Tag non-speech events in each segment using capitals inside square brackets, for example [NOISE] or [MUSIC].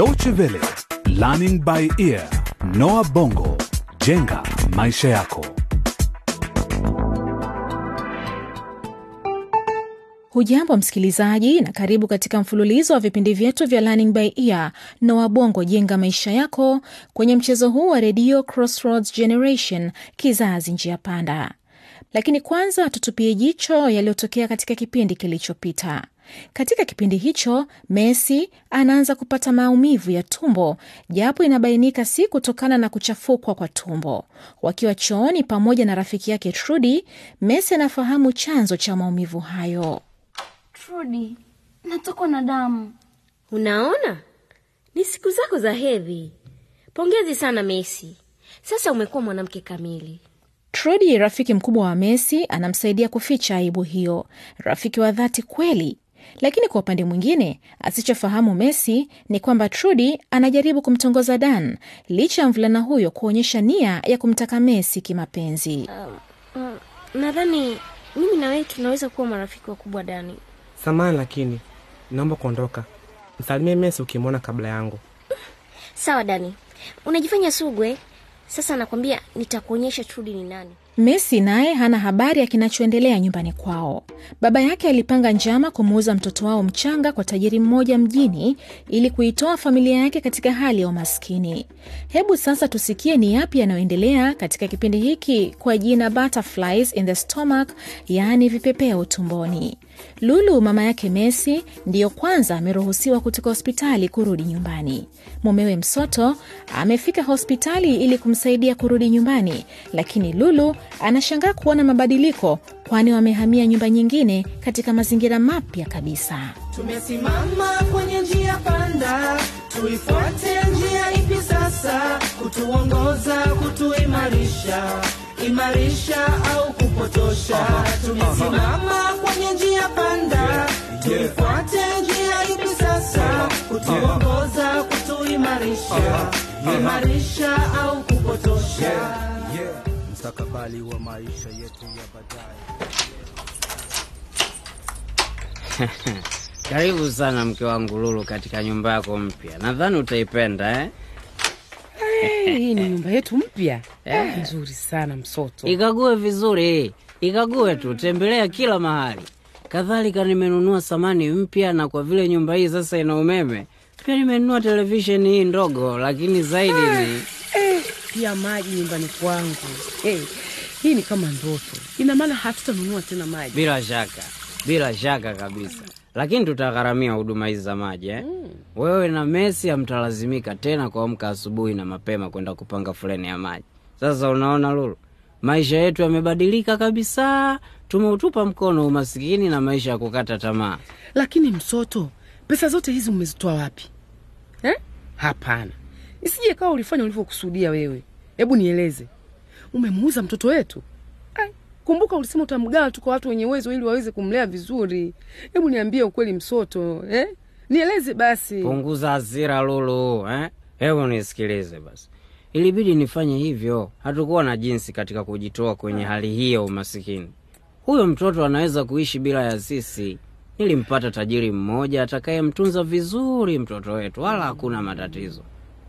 Deutsche Welle, Learning by Ear, Noah Bongo, jenga maisha yako. Hujambo msikilizaji, na karibu katika mfululizo wa vipindi vyetu vya Learning by Ear Noah Bongo, jenga maisha yako, kwenye mchezo huu wa redio Crossroads Generation, kizazi njia panda. Lakini kwanza tutupie jicho yaliyotokea katika kipindi kilichopita. Katika kipindi hicho Messi anaanza kupata maumivu ya tumbo, japo inabainika si kutokana na kuchafukwa kwa tumbo. Wakiwa chooni pamoja na rafiki yake Trudi, Messi anafahamu chanzo cha maumivu hayo. Trudi, natokwa na damu. Unaona, ni siku zako za hedhi. Pongezi sana Messi, sasa umekuwa mwanamke kamili. Trudy, rafiki mkubwa wa Messi, anamsaidia kuficha aibu hiyo. Rafiki wa dhati kweli. Lakini kwa upande mwingine, asichofahamu Messi ni kwamba Trudi anajaribu kumtongoza Dan licha ya mvulana huyo kuonyesha nia ya kumtaka Messi kimapenzi. Uh, nadhani mimi na wewe tunaweza kuwa marafiki wakubwa Dani. Samani, lakini naomba kuondoka. Msalimie Messi ukimwona kabla yangu. Sawa Dani, unajifanya sugwe. Sasa nakwambia nitakuonyesha Trudy ni nani. Messi naye hana habari ya kinachoendelea nyumbani kwao. Baba yake alipanga njama kumuuza mtoto wao mchanga kwa tajiri mmoja mjini ili kuitoa familia yake katika hali ya umaskini. Hebu sasa tusikie ni yapi yanayoendelea katika kipindi hiki kwa jina Butterflies in the Stomach, yaani vipepeo tumboni. Lulu, mama yake Messi, ndiyo kwanza ameruhusiwa kutoka hospitali kurudi nyumbani. Mumewe Msoto amefika hospitali ili kumsaidia kurudi nyumbani, lakini Lulu anashangaa kuona mabadiliko, kwani wamehamia nyumba nyingine katika mazingira mapya kabisa. Tumesimama kwenye njia panda, tuifuate njia ipi sasa? Kutuongoza, kutuimarisha, imarisha au kupotosha? Tumesimama kwenye njia panda, tuifuate njia ipi sasa? Kutuongoza, kutuimarisha, imarisha au kupotosha? mustakabali wa maisha yetu ya baadaye. [LAUGHS] Karibu sana mke wangu Lulu katika nyumba yako mpya, nadhani utaipenda eh? Hii ni nyumba yetu mpya eh, nzuri sana Msoto. Ikague vizuri, ikague tu, tembelea kila mahali. Kadhalika nimenunua samani mpya, na kwa vile nyumba hii sasa ina umeme, pia nimenunua televisheni hii ndogo, lakini zaidi ni Eh, pia maji nyumbani kwangu. Hey, hii ni kama ndoto. Ina maana hatutanunua tena maji. bila shaka, bila shaka kabisa, lakini tutagharamia huduma hizi za maji eh? Wewe na Messi hamtalazimika tena kuamka asubuhi na mapema kwenda kupanga fuleni ya maji. Sasa unaona Lulu, maisha yetu yamebadilika kabisa. Tumeutupa mkono umasikini na maisha ya kukata tamaa. Lakini Msoto, pesa zote hizi umezitoa wapi eh? Hapana, isije kawa ulifanya ulivyokusudia wewe. Hebu nieleze, umemuuza mtoto wetu? Kumbuka ulisema utamgawa tu kwa watu wenye uwezo ili waweze kumlea vizuri. Hebu niambie ukweli Msoto eh? Nieleze basi. Punguza hasira Lulu eh? Hebu nisikilize basi. Ilibidi nifanye hivyo, hatukuwa na jinsi katika kujitoa kwenye hali hii ya umasikini. Huyo mtoto anaweza kuishi bila ya sisi. Nilimpata tajiri mmoja atakayemtunza vizuri mtoto wetu, wala hakuna matatizo.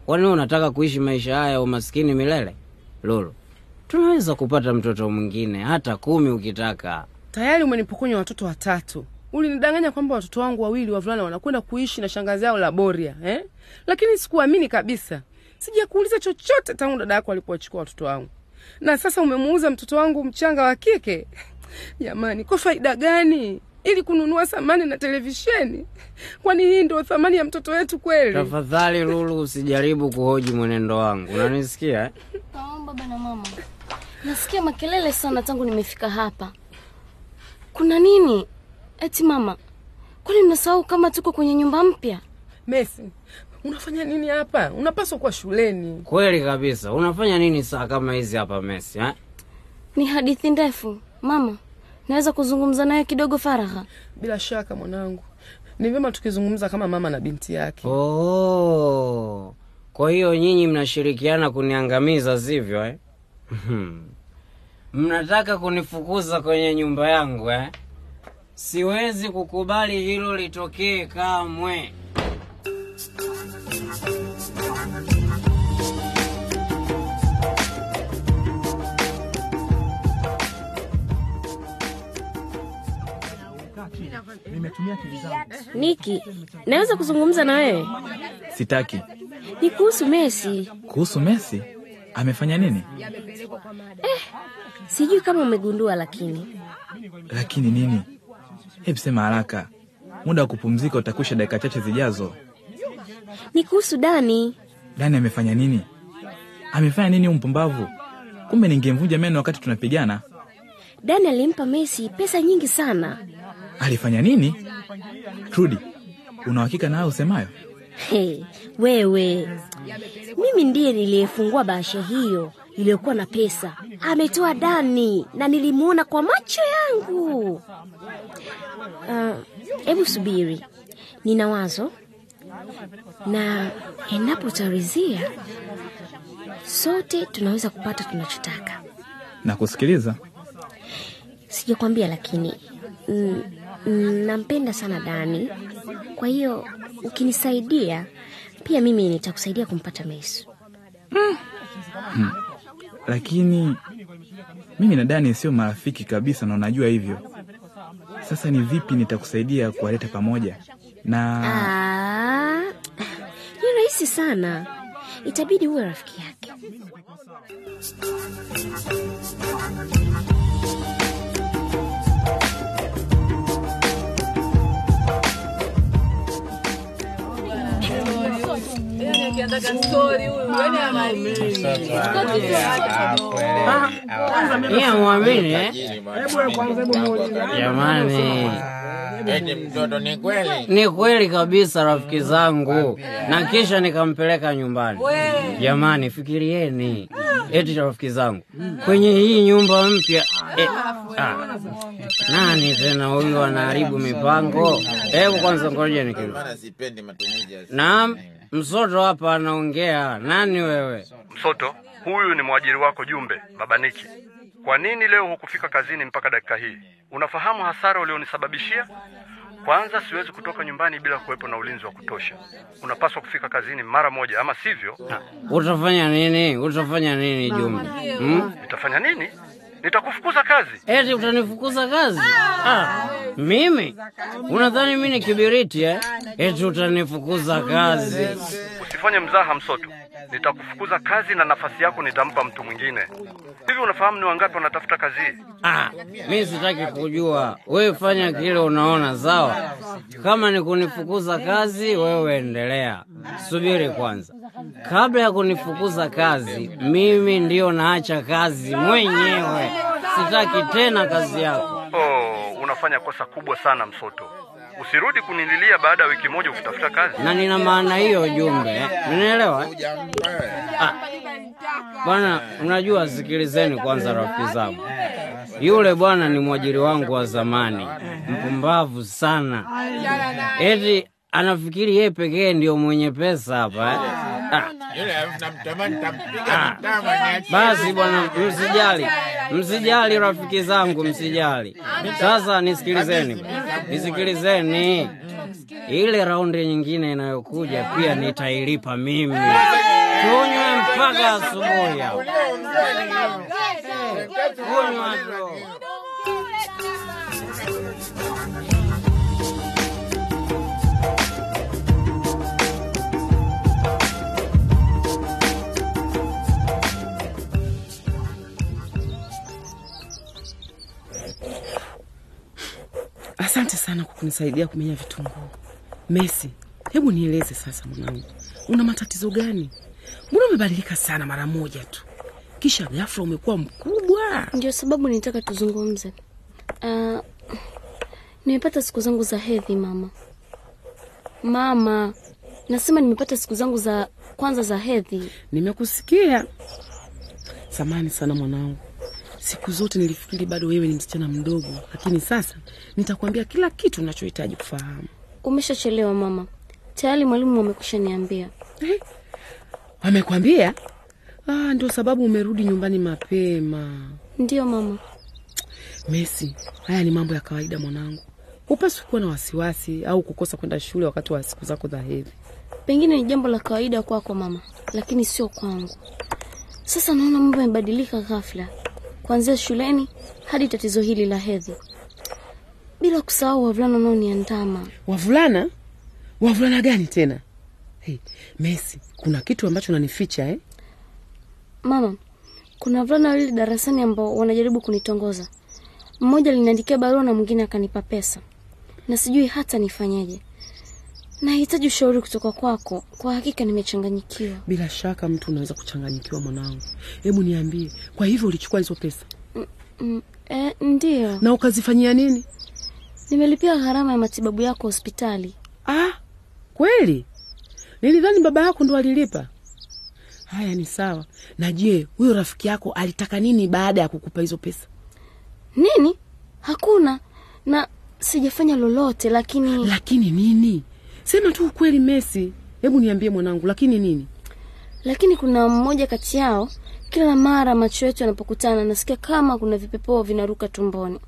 Kwani unataka kuishi maisha haya ya umasikini milele? Lulu, tunaweza kupata mtoto mwingine hata kumi ukitaka. Tayari umenipokonya watoto watatu. Ulinidanganya kwamba watoto wangu wawili wavulana wanakwenda kuishi na shangazi yao Laboria eh? Lakini sikuamini kabisa. Sijakuuliza chochote tangu dada yako alipowachukua watoto wangu, na sasa umemuuza mtoto wangu mchanga wa kike. [LAUGHS] Jamani, kwa faida gani? Ili kununua samani na televisheni? Kwani hii ndio thamani ya mtoto wetu kweli? Tafadhali Lulu, usijaribu kuhoji mwenendo wangu, unanisikia eh? Naomba baba na mama, nasikia makelele sana tangu nimefika hapa. Kuna nini? Eti mama, kwani mnasahau kama tuko kwenye nyumba mpya? Messi, unafanya nini hapa? Unapaswa kuwa shuleni. Kweli kabisa. Unafanya nini saa kama hizi hapa Messi eh? Ni hadithi ndefu mama, naweza kuzungumza naye kidogo faragha? Bila shaka mwanangu, ni vyema tukizungumza kama mama na binti yake. Oh, kwa hiyo nyinyi mnashirikiana kuniangamiza sivyo eh? [LAUGHS] Mnataka kunifukuza kwenye nyumba yangu eh? Siwezi kukubali hilo litokee kamwe. Niki, naweza kuzungumza na wewe? Sitaki. Ni kuhusu Messi. Kuhusu Messi, amefanya nini? Sijui kama umegundua, lakini Lakini nini? Hebu sema haraka, muda wa kupumzika utakwisha dakika chache zijazo. ni kuhusu Dani. Dani amefanya nini? Amefanya nini umpumbavu? mpumbavu? Kumbe ningemvunja meno wakati tunapigana. Dani alimpa Messi pesa nyingi sana. Alifanya nini? Rudi, una uhakika na hayo usemayo? Hey, wewe, mimi ndiye niliyefungua bahasha hiyo iliyokuwa na pesa. Ametoa Dani na nilimuona kwa macho yangu. Hebu Hebu subiri, nina wazo, na endapo utarizia, sote tunaweza kupata tunachotaka. Na kusikiliza. Sijakwambia, lakini mm, nampenda sana Dani. Kwa hiyo ukinisaidia pia mimi nitakusaidia kumpata Mesu. Hmm. Lakini mimi na Dani sio marafiki kabisa, na unajua hivyo. Sasa ni vipi nitakusaidia kuwaleta pamoja? Na Ah, ni rahisi sana, itabidi uwe rafiki yake. Iya mwamini eh? Jamani, Eti ni kweli? kabisa rafiki zangu, na kisha nikampeleka nyumbani. Jamani, fikirieni, eti rafiki zangu. Kwenye hii nyumba mpya eh, ah, nani tena huyu anaharibu mipango? Hebu kwanza ngoja ya Naam, msoto hapa anaongea. Nani wewe? Msoto, huyu ni mwajiri wako Jumbe, Babaniki. Kwa nini leo hukufika kazini mpaka dakika hii? Unafahamu hasara ulionisababishia? Kwanza siwezi kutoka nyumbani bila kuwepo na ulinzi wa kutosha. Unapaswa kufika kazini mara moja, ama sivyo Utafanya nini? Utafanya nini Jumbe? Hmm? nitafanya nini? Nitakufukuza kazi. Eti utanifukuza kazi? Ah, mimi? Unadhani mimi ni kibiriti eh? Eti utanifukuza kazi? Usifanye mzaha, Msoto. Nitakufukuza kazi na nafasi yako nitampa mtu mwingine. Hivi unafahamu ni wangapi wanatafuta kazi hii? Ah, mi sitaki kujua. Wewe fanya kile unaona sawa. Kama ni kunifukuza kazi, wewe endelea. Subiri kwanza, kabla ya kunifukuza kazi, mimi ndio naacha kazi mwenyewe. Sitaki tena kazi yako. Oh, unafanya kosa kubwa sana Msoto. Usirudi kunililia baada ya wiki moja ukitafuta kazi. na nina maana hiyo Jumbe? Unaelewa? Ah, bwana, unajua, sikilizeni kwanza rafiki zangu. Yule bwana ni mwajiri wangu wa zamani, mpumbavu sana, eti anafikiri yeye pekee ndio mwenye pesa hapa eh? Ah, Ah. basi bwana, msijali, msijali rafiki zangu, msijali. Sasa nisikilizeni, nisikilizeni, ile raundi nyingine inayokuja pia nitailipa mimi, tunywe mpaka asubuhi hapo. Kunywa tu. Kunisaidia kumenya vitunguu. Messi, hebu nieleze sasa mwanangu, una matatizo gani? Mbona umebadilika sana mara moja tu, kisha ghafla umekuwa mkubwa? Ndio sababu nitaka tuzungumze. Uh, nimepata siku zangu za hedhi mama. Mama, nasema nimepata siku zangu za kwanza za hedhi. Nimekusikia. Samani sana mwanangu, siku zote nilifikiri bado wewe ni msichana mdogo, lakini sasa nitakwambia kila kitu unachohitaji kufahamu. Umeshachelewa mama, tayari mwalimu amekusha niambia. Wamekwambia? Ah, ndio sababu umerudi nyumbani mapema. Ndiyo mama. Messi, haya ni mambo ya kawaida mwanangu. hupaswi kuwa na wasiwasi au kukosa kwenda shule wakati wa siku zako za hedhi. Pengine ni jambo la kawaida kwako mama, lakini sio kwangu. Sasa naona mambo yamebadilika ghafla, kuanzia shuleni hadi tatizo hili la hedhi, bila kusahau wavulana wanaoniandama. Wavulana? Wavulana gani tena? Hey, Messi, kuna kitu ambacho unanificha eh? Mama, kuna wavulana wawili darasani ambao wanajaribu kunitongoza. Mmoja aliniandikia barua na mwingine akanipa pesa, na sijui hata nifanyeje. Nahitaji ushauri kutoka kwako. Kwa hakika nimechanganyikiwa. Bila shaka mtu unaweza kuchanganyikiwa mwanangu. Hebu niambie, kwa hivyo ulichukua hizo pesa Mm, eh, ndiyo. na ukazifanyia nini? Nimelipia gharama ya matibabu yako hospitali. Ah, kweli? Nilidhani baba yako ndo alilipa. Haya, ni sawa. Na je, huyo rafiki yako alitaka nini baada ya kukupa hizo pesa? Nini? Hakuna, na sijafanya lolote, lakini Lakini nini? Sema tu ukweli, Messi. Hebu niambie mwanangu, lakini nini? lakini kuna mmoja kati yao, kila mara macho yetu yanapokutana, nasikia kama kuna vipepoo vinaruka tumboni.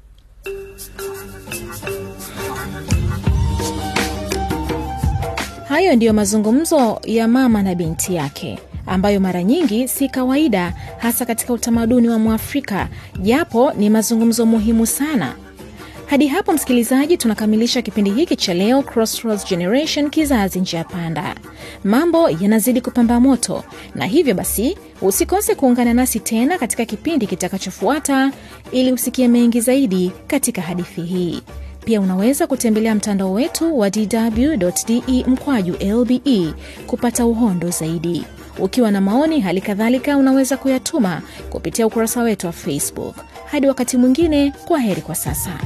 Hayo ndiyo mazungumzo ya mama na binti yake ambayo mara nyingi si kawaida hasa katika utamaduni wa Mwafrika, japo ni mazungumzo muhimu sana. Hadi hapo, msikilizaji, tunakamilisha kipindi hiki cha leo Crossroads Generation, kizazi njia panda. Mambo yanazidi kupamba moto, na hivyo basi usikose kuungana nasi tena katika kipindi kitakachofuata ili usikie mengi zaidi katika hadithi hii. Pia unaweza kutembelea mtandao wetu wa dw.de mkwaju lbe kupata uhondo zaidi. Ukiwa na maoni, hali kadhalika unaweza kuyatuma kupitia ukurasa wetu wa Facebook. Hadi wakati mwingine, kwa heri kwa sasa.